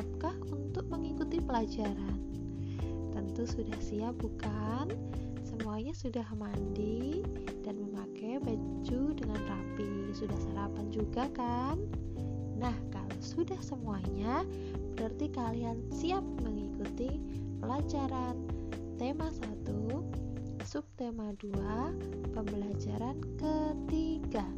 siapkah untuk mengikuti pelajaran? Tentu sudah siap bukan? Semuanya sudah mandi dan memakai baju dengan rapi. Sudah sarapan juga kan? Nah, kalau sudah semuanya, berarti kalian siap mengikuti pelajaran tema 1, subtema 2, pembelajaran ketiga.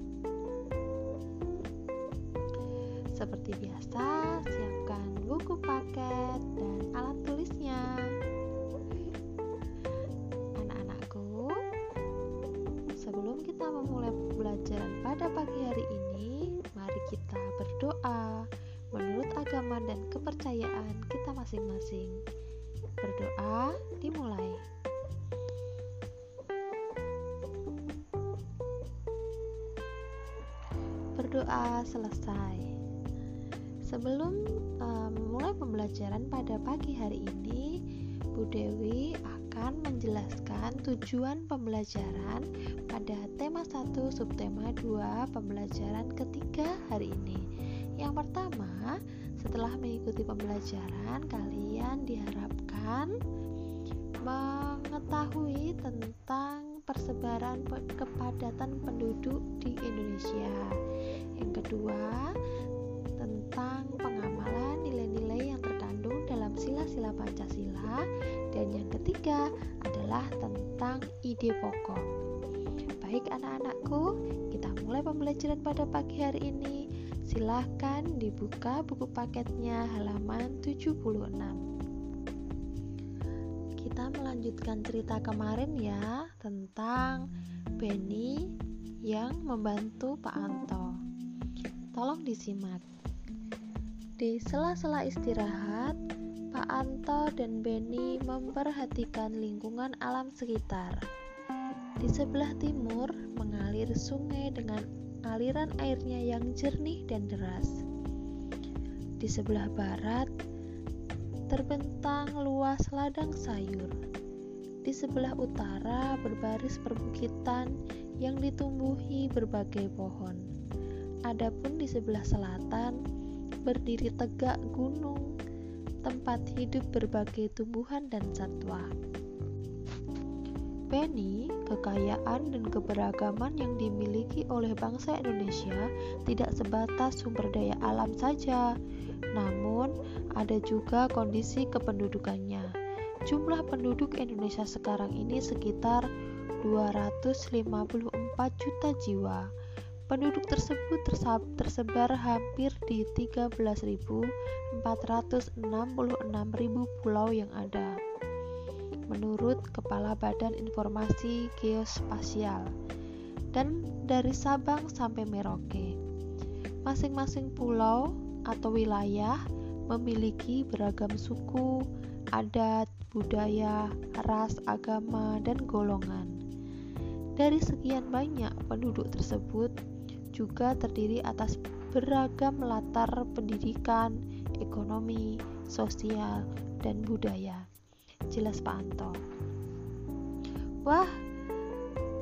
Pembelajaran pada pagi hari ini, mari kita berdoa menurut agama dan kepercayaan kita masing-masing. Berdoa dimulai. Berdoa selesai. Sebelum uh, memulai pembelajaran pada pagi hari ini, Bu Dewi akan menjelaskan tujuan pembelajaran pada tema 1 subtema 2 pembelajaran ketiga hari ini. Yang pertama, setelah mengikuti pembelajaran, kalian diharapkan mengetahui tentang persebaran kepadatan penduduk di Indonesia. Yang kedua, tentang pengamalan sila-sila Pancasila dan yang ketiga adalah tentang ide pokok. Baik anak-anakku, kita mulai pembelajaran pada pagi hari ini. Silahkan dibuka buku paketnya halaman 76. Kita melanjutkan cerita kemarin ya tentang Benny yang membantu Pak Anto. Tolong disimak. Di sela-sela istirahat, Anto dan Benny memperhatikan lingkungan alam sekitar. Di sebelah timur mengalir sungai dengan aliran airnya yang jernih dan deras. Di sebelah barat terbentang luas ladang sayur. Di sebelah utara berbaris perbukitan yang ditumbuhi berbagai pohon. Adapun di sebelah selatan berdiri tegak gunung, tempat hidup berbagai tumbuhan dan satwa. Penny, kekayaan dan keberagaman yang dimiliki oleh bangsa Indonesia tidak sebatas sumber daya alam saja, namun ada juga kondisi kependudukannya. Jumlah penduduk Indonesia sekarang ini sekitar 254 juta jiwa Penduduk tersebut tersebar hampir di 13.466.000 pulau yang ada. Menurut Kepala Badan Informasi Geospasial dan dari Sabang sampai Merauke. Masing-masing pulau atau wilayah memiliki beragam suku, adat, budaya, ras, agama, dan golongan. Dari sekian banyak penduduk tersebut, juga terdiri atas beragam latar pendidikan, ekonomi, sosial, dan budaya. Jelas Pak Anto. Wah,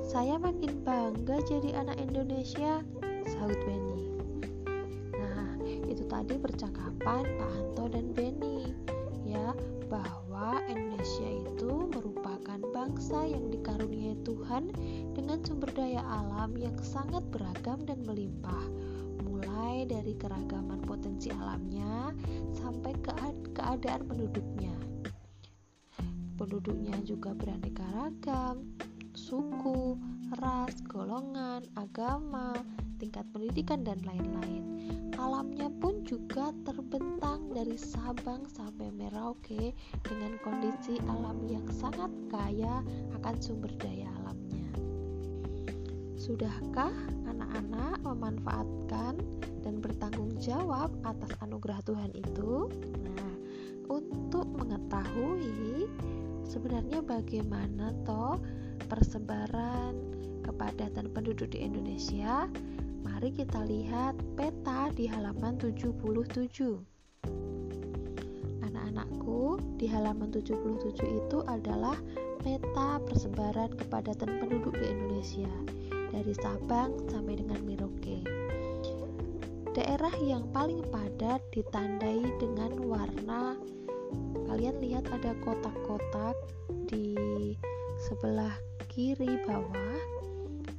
saya makin bangga jadi anak Indonesia, sahut Benny. Nah, itu tadi percakapan Pak Anto dan Benny, ya, bahwa Indonesia merupakan bangsa yang dikaruniai Tuhan dengan sumber daya alam yang sangat beragam dan melimpah, mulai dari keragaman potensi alamnya sampai ke keadaan penduduknya. Penduduknya juga beraneka ragam, suku, ras, golongan, agama, tingkat pendidikan, dan lain-lain. Alamnya pun juga terbentang dari Sabang sampai Merauke dengan kondisi alam yang sangat kaya akan sumber daya alamnya. Sudahkah anak-anak memanfaatkan dan bertanggung jawab atas anugerah Tuhan itu? Nah, untuk mengetahui sebenarnya bagaimana toh persebaran kepadatan penduduk di Indonesia, Mari kita lihat peta di halaman 77. Anak-anakku, di halaman 77 itu adalah peta persebaran kepadatan penduduk di Indonesia dari Sabang sampai dengan Merauke. daerah yang paling padat ditandai dengan warna kalian lihat ada kotak-kotak di sebelah kiri bawah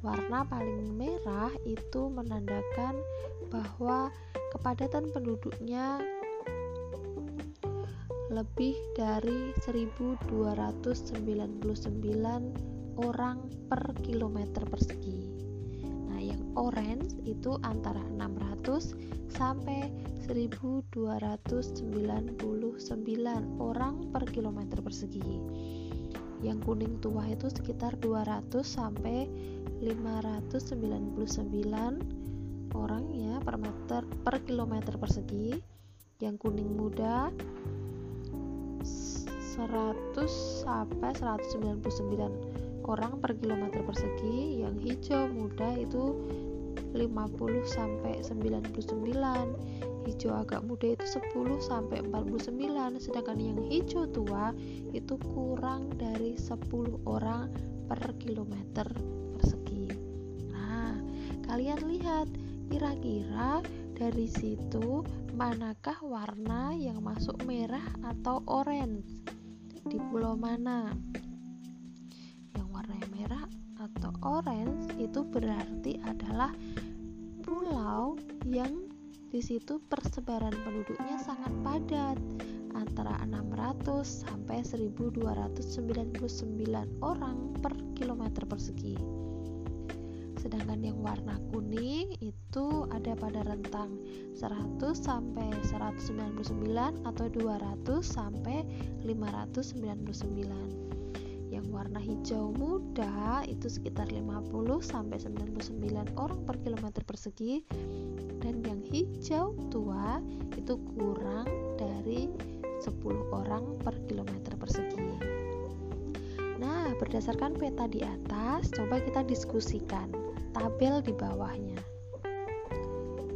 warna paling merah itu menandakan bahwa kepadatan penduduknya lebih dari 1299 orang per kilometer persegi orange itu antara 600 sampai 1299 orang per kilometer persegi. Yang kuning tua itu sekitar 200 sampai 599 orang ya per meter per kilometer persegi. Yang kuning muda 100 sampai 199 orang per kilometer persegi yang hijau muda itu 50 sampai 99 hijau agak muda itu 10 sampai 49 sedangkan yang hijau tua itu kurang dari 10 orang per kilometer persegi. Nah kalian lihat kira-kira dari situ manakah warna yang masuk merah atau orange? Di pulau mana? Yang warna merah atau orange itu berarti adalah pulau yang di situ persebaran penduduknya sangat padat antara 600 sampai 1299 orang per kilometer persegi. Sedangkan yang warna kuning itu ada pada rentang 100 sampai 199 atau 200 sampai 599 yang warna hijau muda itu sekitar 50 sampai 99 orang per kilometer persegi dan yang hijau tua itu kurang dari 10 orang per kilometer persegi. Nah, berdasarkan peta di atas, coba kita diskusikan tabel di bawahnya.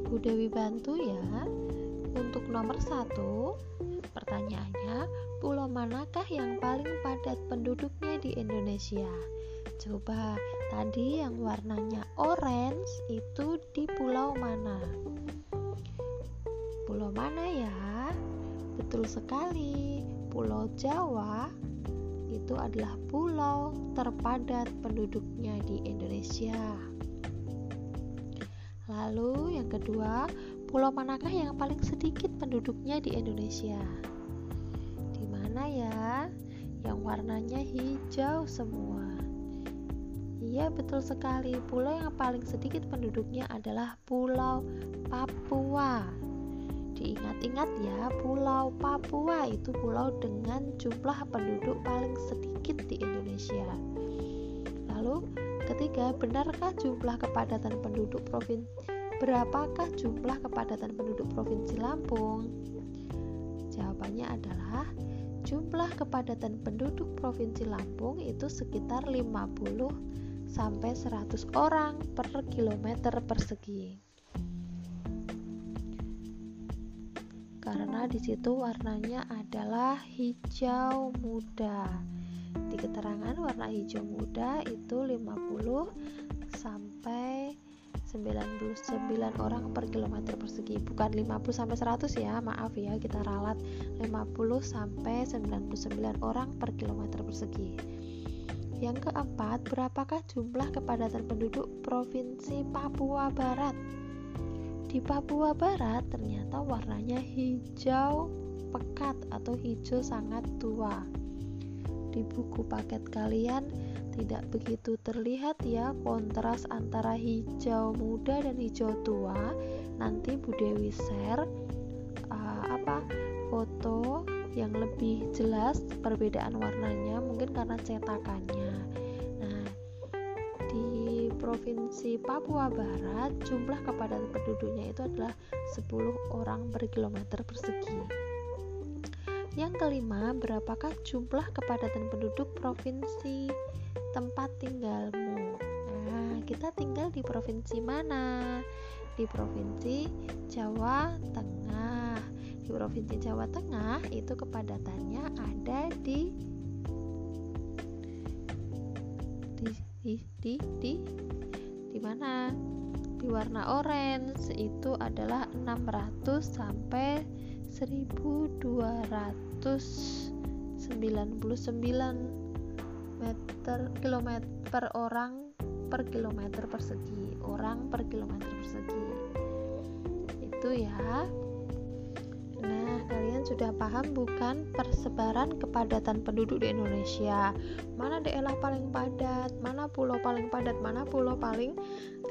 Bu Dewi bantu ya. Untuk nomor satu, pertanyaannya, pulau manakah yang paling padat penduduknya di Indonesia? Coba, tadi yang warnanya orange itu di pulau mana? Pulau mana ya? Betul sekali, Pulau Jawa itu adalah pulau terpadat penduduknya di Indonesia. Lalu yang kedua, pulau manakah yang paling sedikit penduduknya di Indonesia? mana ya? Yang warnanya hijau semua. Iya, betul sekali. Pulau yang paling sedikit penduduknya adalah Pulau Papua. Diingat-ingat ya, Pulau Papua itu pulau dengan jumlah penduduk paling sedikit di Indonesia. Lalu, ketiga, benarkah jumlah kepadatan penduduk provinsi berapakah jumlah kepadatan penduduk Provinsi Lampung? Jawabannya adalah jumlah kepadatan penduduk Provinsi Lampung itu sekitar 50 sampai 100 orang per kilometer persegi. Karena di situ warnanya adalah hijau muda. Di keterangan warna hijau muda itu 50 sampai 99 orang per kilometer persegi bukan 50 sampai 100 ya maaf ya kita ralat. 50 sampai 99 orang per kilometer persegi. Yang keempat berapakah jumlah kepadatan penduduk provinsi Papua Barat di Papua Barat ternyata warnanya hijau pekat atau hijau sangat tua. Di buku paket kalian tidak begitu terlihat ya kontras antara hijau muda dan hijau tua. Nanti Bu Dewi share uh, apa foto yang lebih jelas perbedaan warnanya mungkin karena cetakannya provinsi Papua Barat jumlah kepadatan penduduknya itu adalah 10 orang per kilometer persegi yang kelima, berapakah jumlah kepadatan penduduk provinsi tempat tinggalmu. Nah, kita tinggal di provinsi mana? Di provinsi Jawa Tengah. Di provinsi Jawa Tengah itu kepadatannya ada di di di di di, di mana? di warna orange. Itu adalah 600 sampai 1299 meter kilometer per orang per kilometer persegi. Orang per kilometer persegi. Itu ya Nah, kalian sudah paham bukan persebaran kepadatan penduduk di Indonesia? Mana daerah paling padat, mana pulau paling padat, mana pulau paling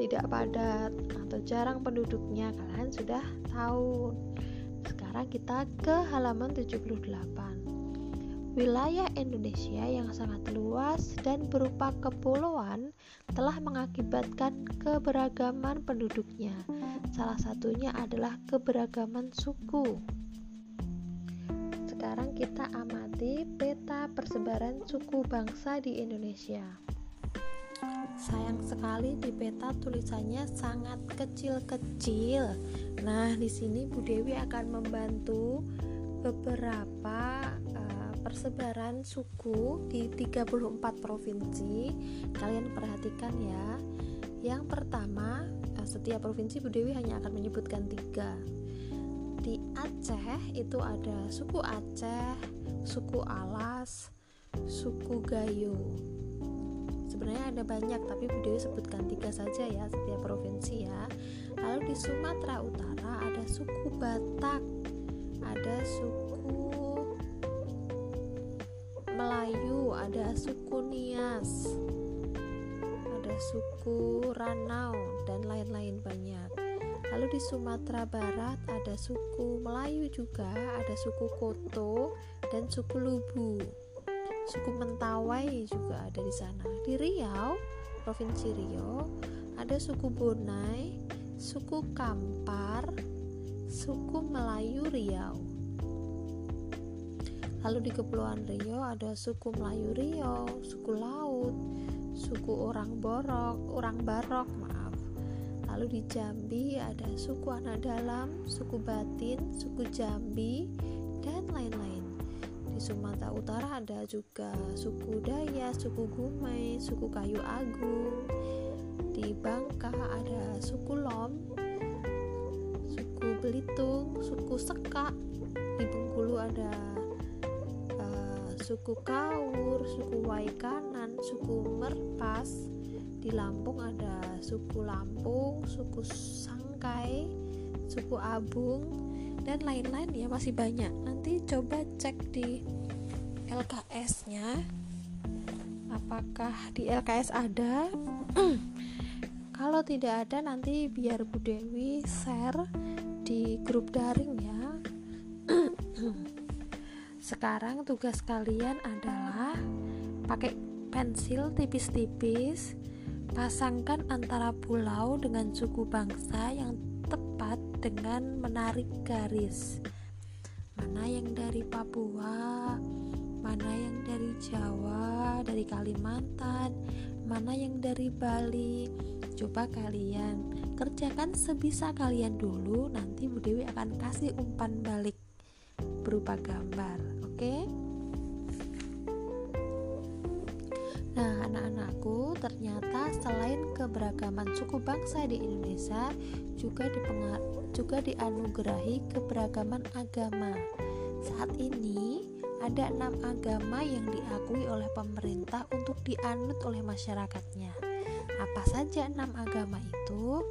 tidak padat atau jarang penduduknya? Kalian sudah tahu. Sekarang kita ke halaman 78. Wilayah Indonesia yang sangat luas dan berupa kepulauan telah mengakibatkan keberagaman penduduknya. Salah satunya adalah keberagaman suku. Sekarang kita amati peta persebaran suku bangsa di Indonesia. Sayang sekali di peta tulisannya sangat kecil-kecil. Nah, di sini Bu Dewi akan membantu beberapa persebaran suku di 34 provinsi. Kalian perhatikan ya. Yang pertama, uh, setiap provinsi Bu Dewi hanya akan menyebutkan tiga. Di Aceh itu ada suku Aceh, suku Alas, suku Gayo sebenarnya ada banyak tapi Bu Dewi sebutkan tiga saja ya setiap provinsi ya lalu di Sumatera Utara ada suku Batak ada suku Melayu ada suku Nias ada suku Ranau dan lain-lain banyak lalu di Sumatera Barat ada suku Melayu juga ada suku Koto dan suku Lubu suku Mentawai juga ada di sana. Di Riau, Provinsi Riau, ada suku Bonai, suku Kampar, suku Melayu Riau. Lalu di Kepulauan Riau ada suku Melayu Riau, suku Laut, suku Orang Borok, Orang Barok, maaf. Lalu di Jambi ada suku Anak Dalam, suku Batin, suku Jambi, dan lain-lain. Di Sumatera Utara ada juga suku Dayak, suku Gumai, suku Kayu Agung. Di Bangka ada suku Lom, suku Belitung, suku Sekak. Di Bengkulu ada suku Kaur, suku Waikanan, suku Merpas. Di Lampung ada suku Lampung, suku Sangkai, suku Abung, dan lain-lain ya masih banyak. Nanti coba cek di LKS nya apakah di LKS ada? Kalau tidak ada nanti biar Bu Dewi share di grup daring sekarang tugas kalian adalah pakai pensil tipis-tipis pasangkan antara pulau dengan suku bangsa yang tepat dengan menarik garis. Mana yang dari Papua mana yang dari Jawa dari Kalimantan mana yang dari Bali. Coba kalian kerjakan sebisa kalian dulu nanti Bu Dewi akan kasih umpan balik berupa gambar okay? Nah, anak-anakku, ternyata selain keberagaman suku bangsa di Indonesia, juga juga dianugerahi keberagaman agama. Saat ini ada enam agama yang diakui oleh pemerintah untuk dianut oleh masyarakatnya. Apa saja enam agama itu?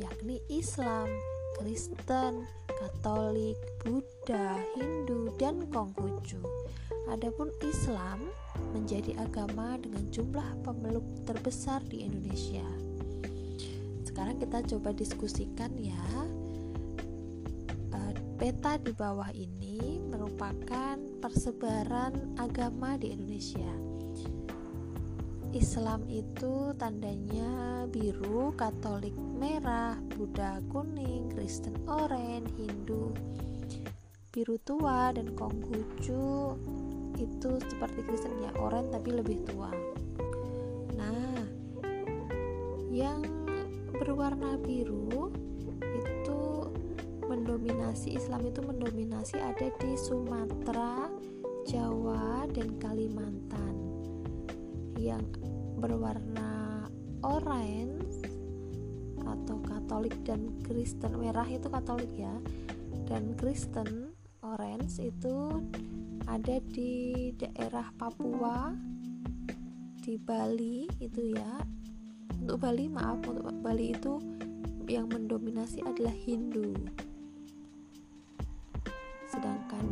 Yakni Islam, Kristen, Katolik, Buddha, Hindu, dan Konghucu. Adapun Islam menjadi agama dengan jumlah pemeluk terbesar di Indonesia. Sekarang kita coba diskusikan ya. Eh, peta di bawah ini merupakan persebaran agama di Indonesia. Islam itu tandanya biru, Katolik merah, Buddha kuning, Kristen oranye, Hindu biru tua dan Konghucu. Itu seperti Kristen ya orang tapi lebih tua. Nah yang berwarna biru itu mendominasi Islam itu mendominasi ada di Sumatera Jawa dan Kalimantan. Yang berwarna orange Katolik dan Kristen. Merah itu Katolik ya. Dan Kristen orange itu ada di daerah Papua di Bali itu ya. Untuk Bali maaf untuk Bali itu yang mendominasi adalah Hindu. Sedangkan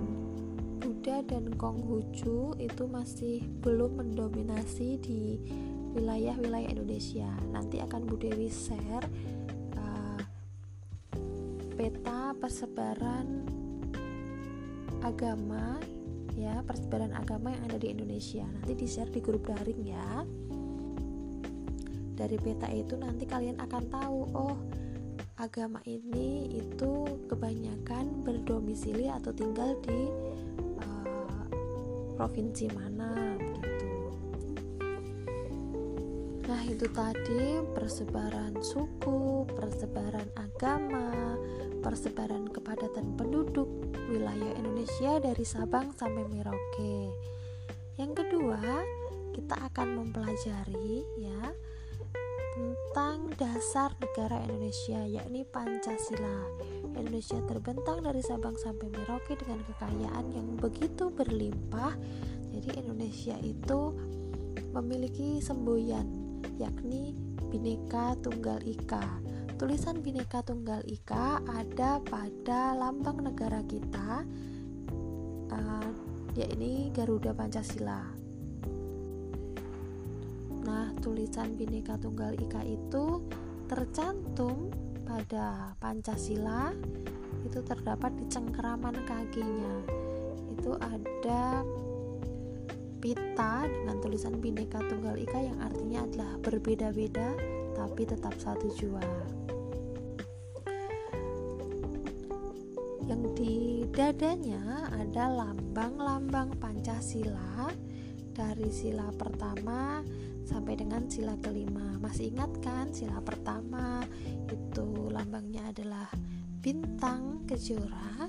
Buddha dan Konghucu itu masih belum mendominasi di wilayah-wilayah Indonesia. Nanti akan Bu Dewi share persebaran agama ya persebaran agama yang ada di Indonesia. Nanti di share di grup daring ya. Dari peta itu nanti kalian akan tahu oh agama ini itu kebanyakan berdomisili atau tinggal di uh, provinsi mana Nah, itu tadi persebaran suku, persebaran agama, persebaran kepadatan penduduk wilayah Indonesia dari Sabang sampai Merauke. Yang kedua, kita akan mempelajari ya tentang dasar negara Indonesia yakni Pancasila. Indonesia terbentang dari Sabang sampai Merauke dengan kekayaan yang begitu berlimpah. Jadi Indonesia itu memiliki semboyan yakni Bhinneka Tunggal Ika. Tulisan Bhinneka Tunggal Ika ada pada lambang negara kita, uh, yakni Garuda Pancasila. Nah, tulisan Bhinneka Tunggal Ika itu tercantum pada Pancasila itu terdapat di cengkeraman kakinya. Itu ada pita dengan tulisan Bhinneka Tunggal Ika yang artinya adalah berbeda-beda tapi tetap satu jua. Yang di dadanya ada lambang-lambang Pancasila dari sila pertama sampai dengan sila kelima. Masih ingat kan sila pertama? Itu lambangnya adalah bintang kejora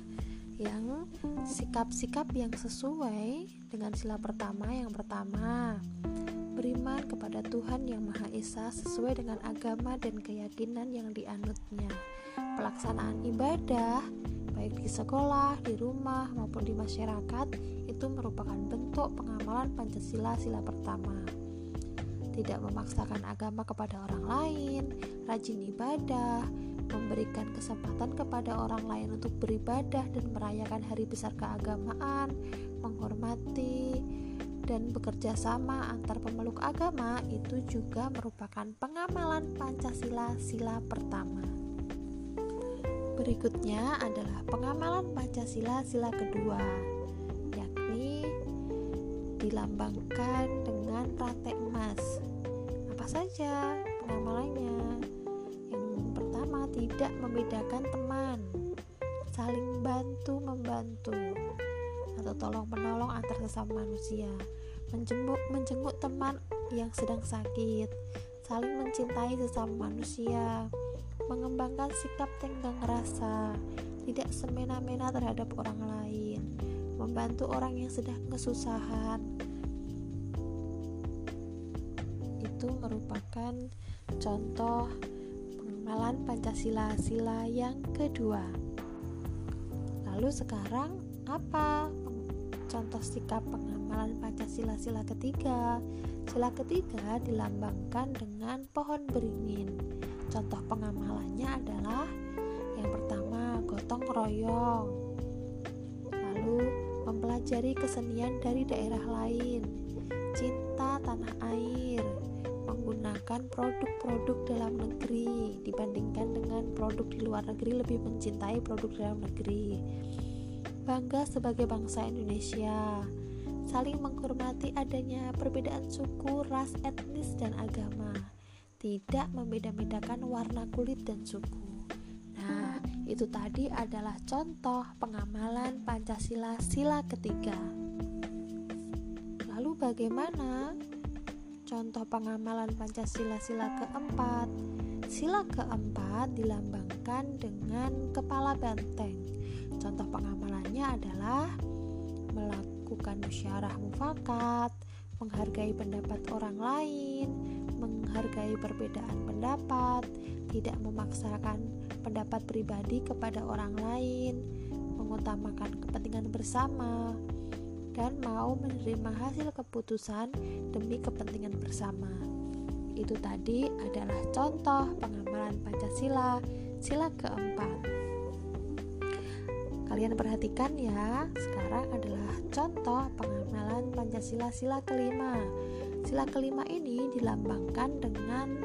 yang sikap-sikap yang sesuai dengan sila pertama yang pertama. Beriman kepada Tuhan yang Maha Esa sesuai dengan agama dan keyakinan yang dianutnya. Pelaksanaan ibadah baik di sekolah, di rumah maupun di masyarakat itu merupakan bentuk pengamalan Pancasila sila pertama tidak memaksakan agama kepada orang lain, rajin ibadah, memberikan kesempatan kepada orang lain untuk beribadah dan merayakan hari besar keagamaan, menghormati dan bekerja sama antar pemeluk agama itu juga merupakan pengamalan Pancasila sila pertama. Berikutnya adalah pengamalan Pancasila sila kedua, yakni dilambangkan dengan rantai emas. Apa saja pengamalannya? tidak membedakan teman, saling bantu membantu, atau tolong menolong antar sesama manusia, menjenguk menjenguk teman yang sedang sakit, saling mencintai sesama manusia, mengembangkan sikap tenggang rasa, tidak semena-mena terhadap orang lain, membantu orang yang sedang kesusahan. Itu merupakan contoh pengamalan Pancasila sila yang kedua. Lalu sekarang apa contoh sikap pengamalan Pancasila sila ketiga? Sila ketiga dilambangkan dengan pohon beringin. Contoh pengamalannya adalah yang pertama gotong royong. Lalu mempelajari kesenian dari daerah lain, cinta tanah air, menggunakan produk-produk dalam negeri. Dibandingkan dengan produk di luar negeri lebih mencintai produk dalam negeri. Bangga sebagai bangsa Indonesia. Saling menghormati adanya perbedaan suku, ras, etnis, dan agama tidak membeda-bedakan warna kulit dan suku. Nah itu tadi adalah contoh pengamalan Pancasila sila ketiga. Lalu bagaimana Contoh pengamalan Pancasila sila keempat? Sila keempat dilambangkan dengan kepala banteng Contoh pengamalannya adalah Melakukan musyawarah mufakat Menghargai pendapat orang lain menghargai perbedaan pendapat, tidak memaksakan pendapat pribadi kepada orang lain, mengutamakan kepentingan bersama, dan mau menerima hasil keputusan demi kepentingan bersama. Itu tadi adalah contoh pengamalan Pancasila, sila keempat. Kalian perhatikan ya, sekarang adalah contoh pengamalan Pancasila sila kelima. Sila kelima ini dilambangkan dengan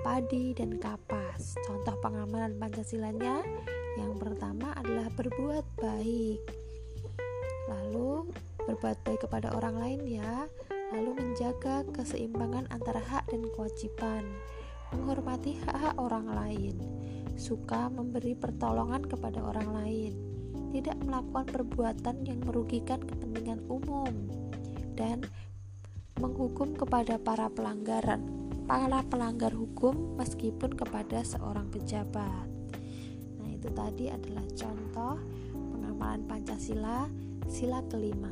padi dan kapas. Contoh pengamalan Pancasilanya yang pertama adalah berbuat baik. Lalu berbuat baik kepada orang lain ya, lalu menjaga keseimbangan antara hak dan kewajiban, menghormati hak-hak orang lain, suka memberi pertolongan kepada orang lain, tidak melakukan perbuatan yang merugikan kepentingan umum. Dan menghukum kepada para pelanggaran para pelanggar hukum meskipun kepada seorang pejabat. Nah, itu tadi adalah contoh pengamalan Pancasila sila kelima.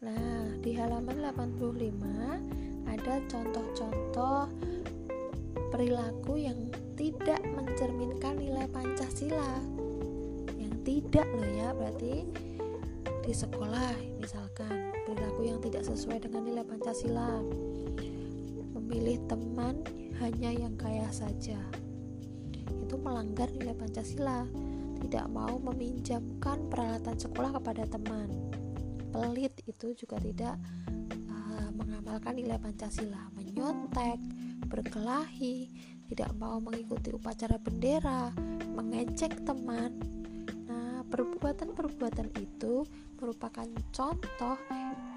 Nah, di halaman 85 ada contoh-contoh perilaku yang tidak mencerminkan nilai Pancasila yang tidak loh ya berarti di sekolah misalkan perilaku yang tidak sesuai dengan nilai Pancasila. Memilih teman hanya yang kaya saja. Itu melanggar nilai Pancasila. Tidak mau meminjamkan peralatan sekolah kepada teman. Pelit itu juga tidak uh, mengamalkan nilai Pancasila. Menyontek berkelahi tidak mau mengikuti upacara bendera, mengecek teman. Nah, perbuatan-perbuatan itu merupakan contoh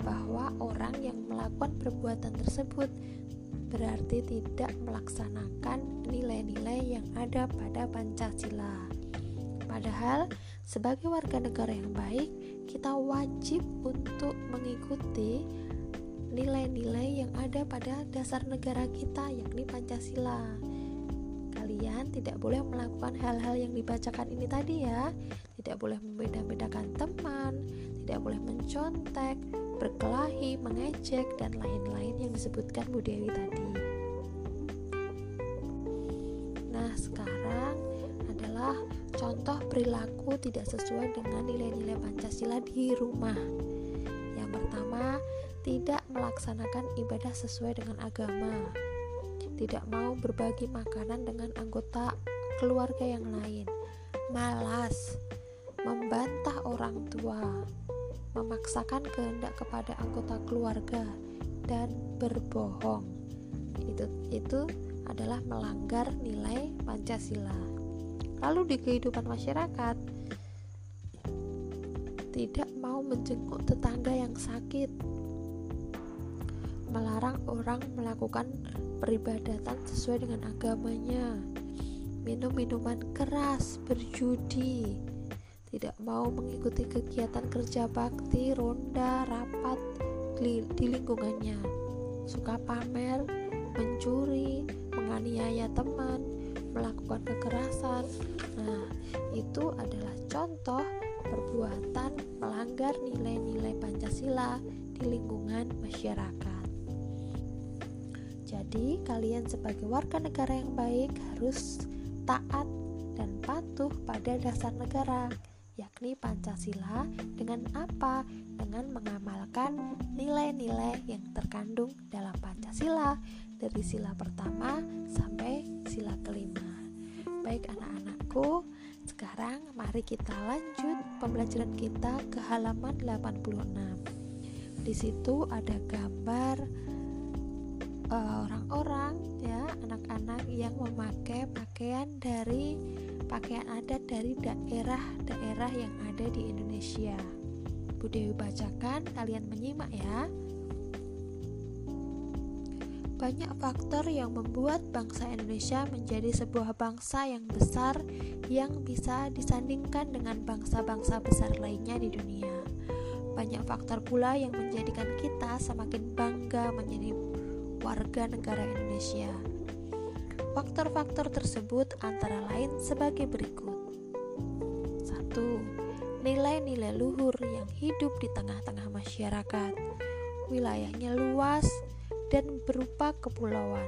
bahwa orang yang melakukan perbuatan tersebut berarti tidak melaksanakan nilai-nilai yang ada pada Pancasila. Padahal, sebagai warga negara yang baik, kita wajib untuk mengikuti nilai-nilai yang ada pada dasar negara kita, yakni Pancasila kalian tidak boleh melakukan hal-hal yang dibacakan ini tadi ya tidak boleh membeda-bedakan teman tidak boleh mencontek berkelahi, mengejek dan lain-lain yang disebutkan Bu Dewi tadi. Nah sekarang adalah contoh perilaku tidak sesuai dengan nilai-nilai Pancasila di rumah. Yang pertama tidak melaksanakan ibadah sesuai dengan agama. Tidak mau berbagi makanan dengan anggota keluarga yang lain, malas, membantah orang tua, memaksakan kehendak kepada anggota keluarga, dan berbohong. Itu itu adalah melanggar nilai Pancasila. Lalu di kehidupan masyarakat tidak mau menjenguk tetangga yang sakit, melarang orang melakukan peribadatan sesuai dengan agamanya, minum minuman keras, berjudi, tidak mau mengikuti kegiatan kerja bakti, ronda, rapat di, lingkungannya, suka pamer, mencuri, menganiaya teman, melakukan kekerasan. Nah, itu adalah contoh perbuatan melanggar nilai-nilai Pancasila di lingkungan masyarakat. Jadi, kalian sebagai warga negara yang baik harus taat dan patuh pada dasar negara, yakni Pancasila. Dengan apa? Dengan mengamalkan nilai-nilai yang terkandung dalam Pancasila dari sila pertama sampai sila kelima. Baik anak-anakku, sekarang mari kita lanjut pembelajaran kita ke halaman 86. Di situ ada gambar Eh, orang-orang uh, ya anak-anak yang memakai pakaian dari pakaian adat dari daerah-daerah yang ada di Indonesia. Bu Dewi bacakan, kalian menyimak ya. Banyak faktor yang membuat bangsa Indonesia menjadi sebuah bangsa yang besar yang bisa disandingkan dengan bangsa-bangsa besar lainnya di dunia. Banyak faktor pula yang menjadikan kita semakin bangga menjadi warga negara Indonesia. Faktor-faktor tersebut antara lain sebagai berikut. 1. Nilai-nilai luhur yang hidup di tengah-tengah masyarakat. Wilayahnya luas, dan berupa kepulauan,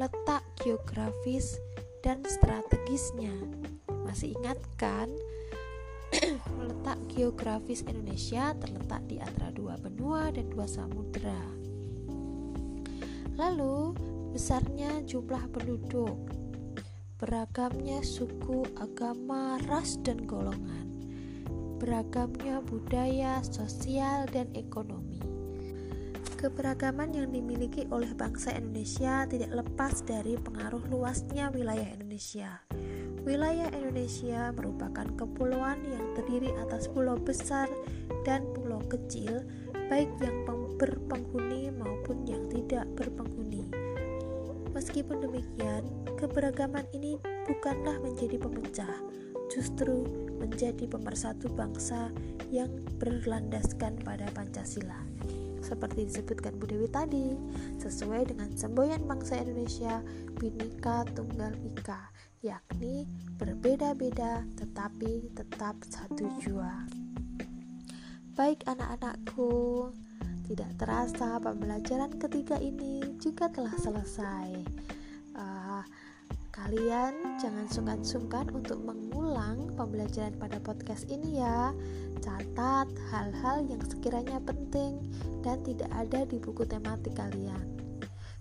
letak geografis dan strategisnya. Masih ingat kan? letak geografis Indonesia terletak di antara dua benua dan dua samudera. Lalu, besarnya jumlah penduduk, beragamnya suku, agama, ras, dan golongan, beragamnya budaya, sosial, dan ekonomi. Keberagaman yang dimiliki oleh bangsa Indonesia tidak lepas dari pengaruh luasnya wilayah Indonesia Wilayah Indonesia merupakan kepulauan yang terdiri atas pulau besar dan pulau kecil, baik yang berpenghuni maupun yang tidak berpenghuni. Meskipun demikian, keberagaman ini bukanlah menjadi pemecah, justru menjadi pemersatu bangsa yang berlandaskan pada Pancasila seperti disebutkan Bu Dewi tadi, sesuai dengan semboyan bangsa Indonesia Bhinneka Tunggal Ika yakni berbeda-beda tetapi tetap satu jua. Baik anak-anakku, tidak terasa pembelajaran ketiga ini juga telah selesai. Kalian jangan sungkan-sungkan untuk mengulang pembelajaran pada podcast ini ya. Catat hal-hal yang sekiranya penting dan tidak ada di buku tematik kalian.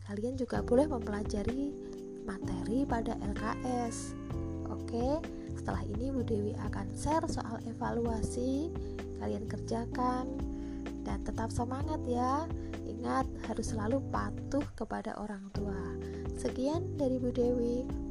Kalian juga boleh mempelajari materi pada LKS. Oke, setelah ini Bu Dewi akan share soal evaluasi. Kalian kerjakan dan tetap semangat ya. Ingat harus selalu patuh kepada orang tua. Sekian dari Bu Dewi.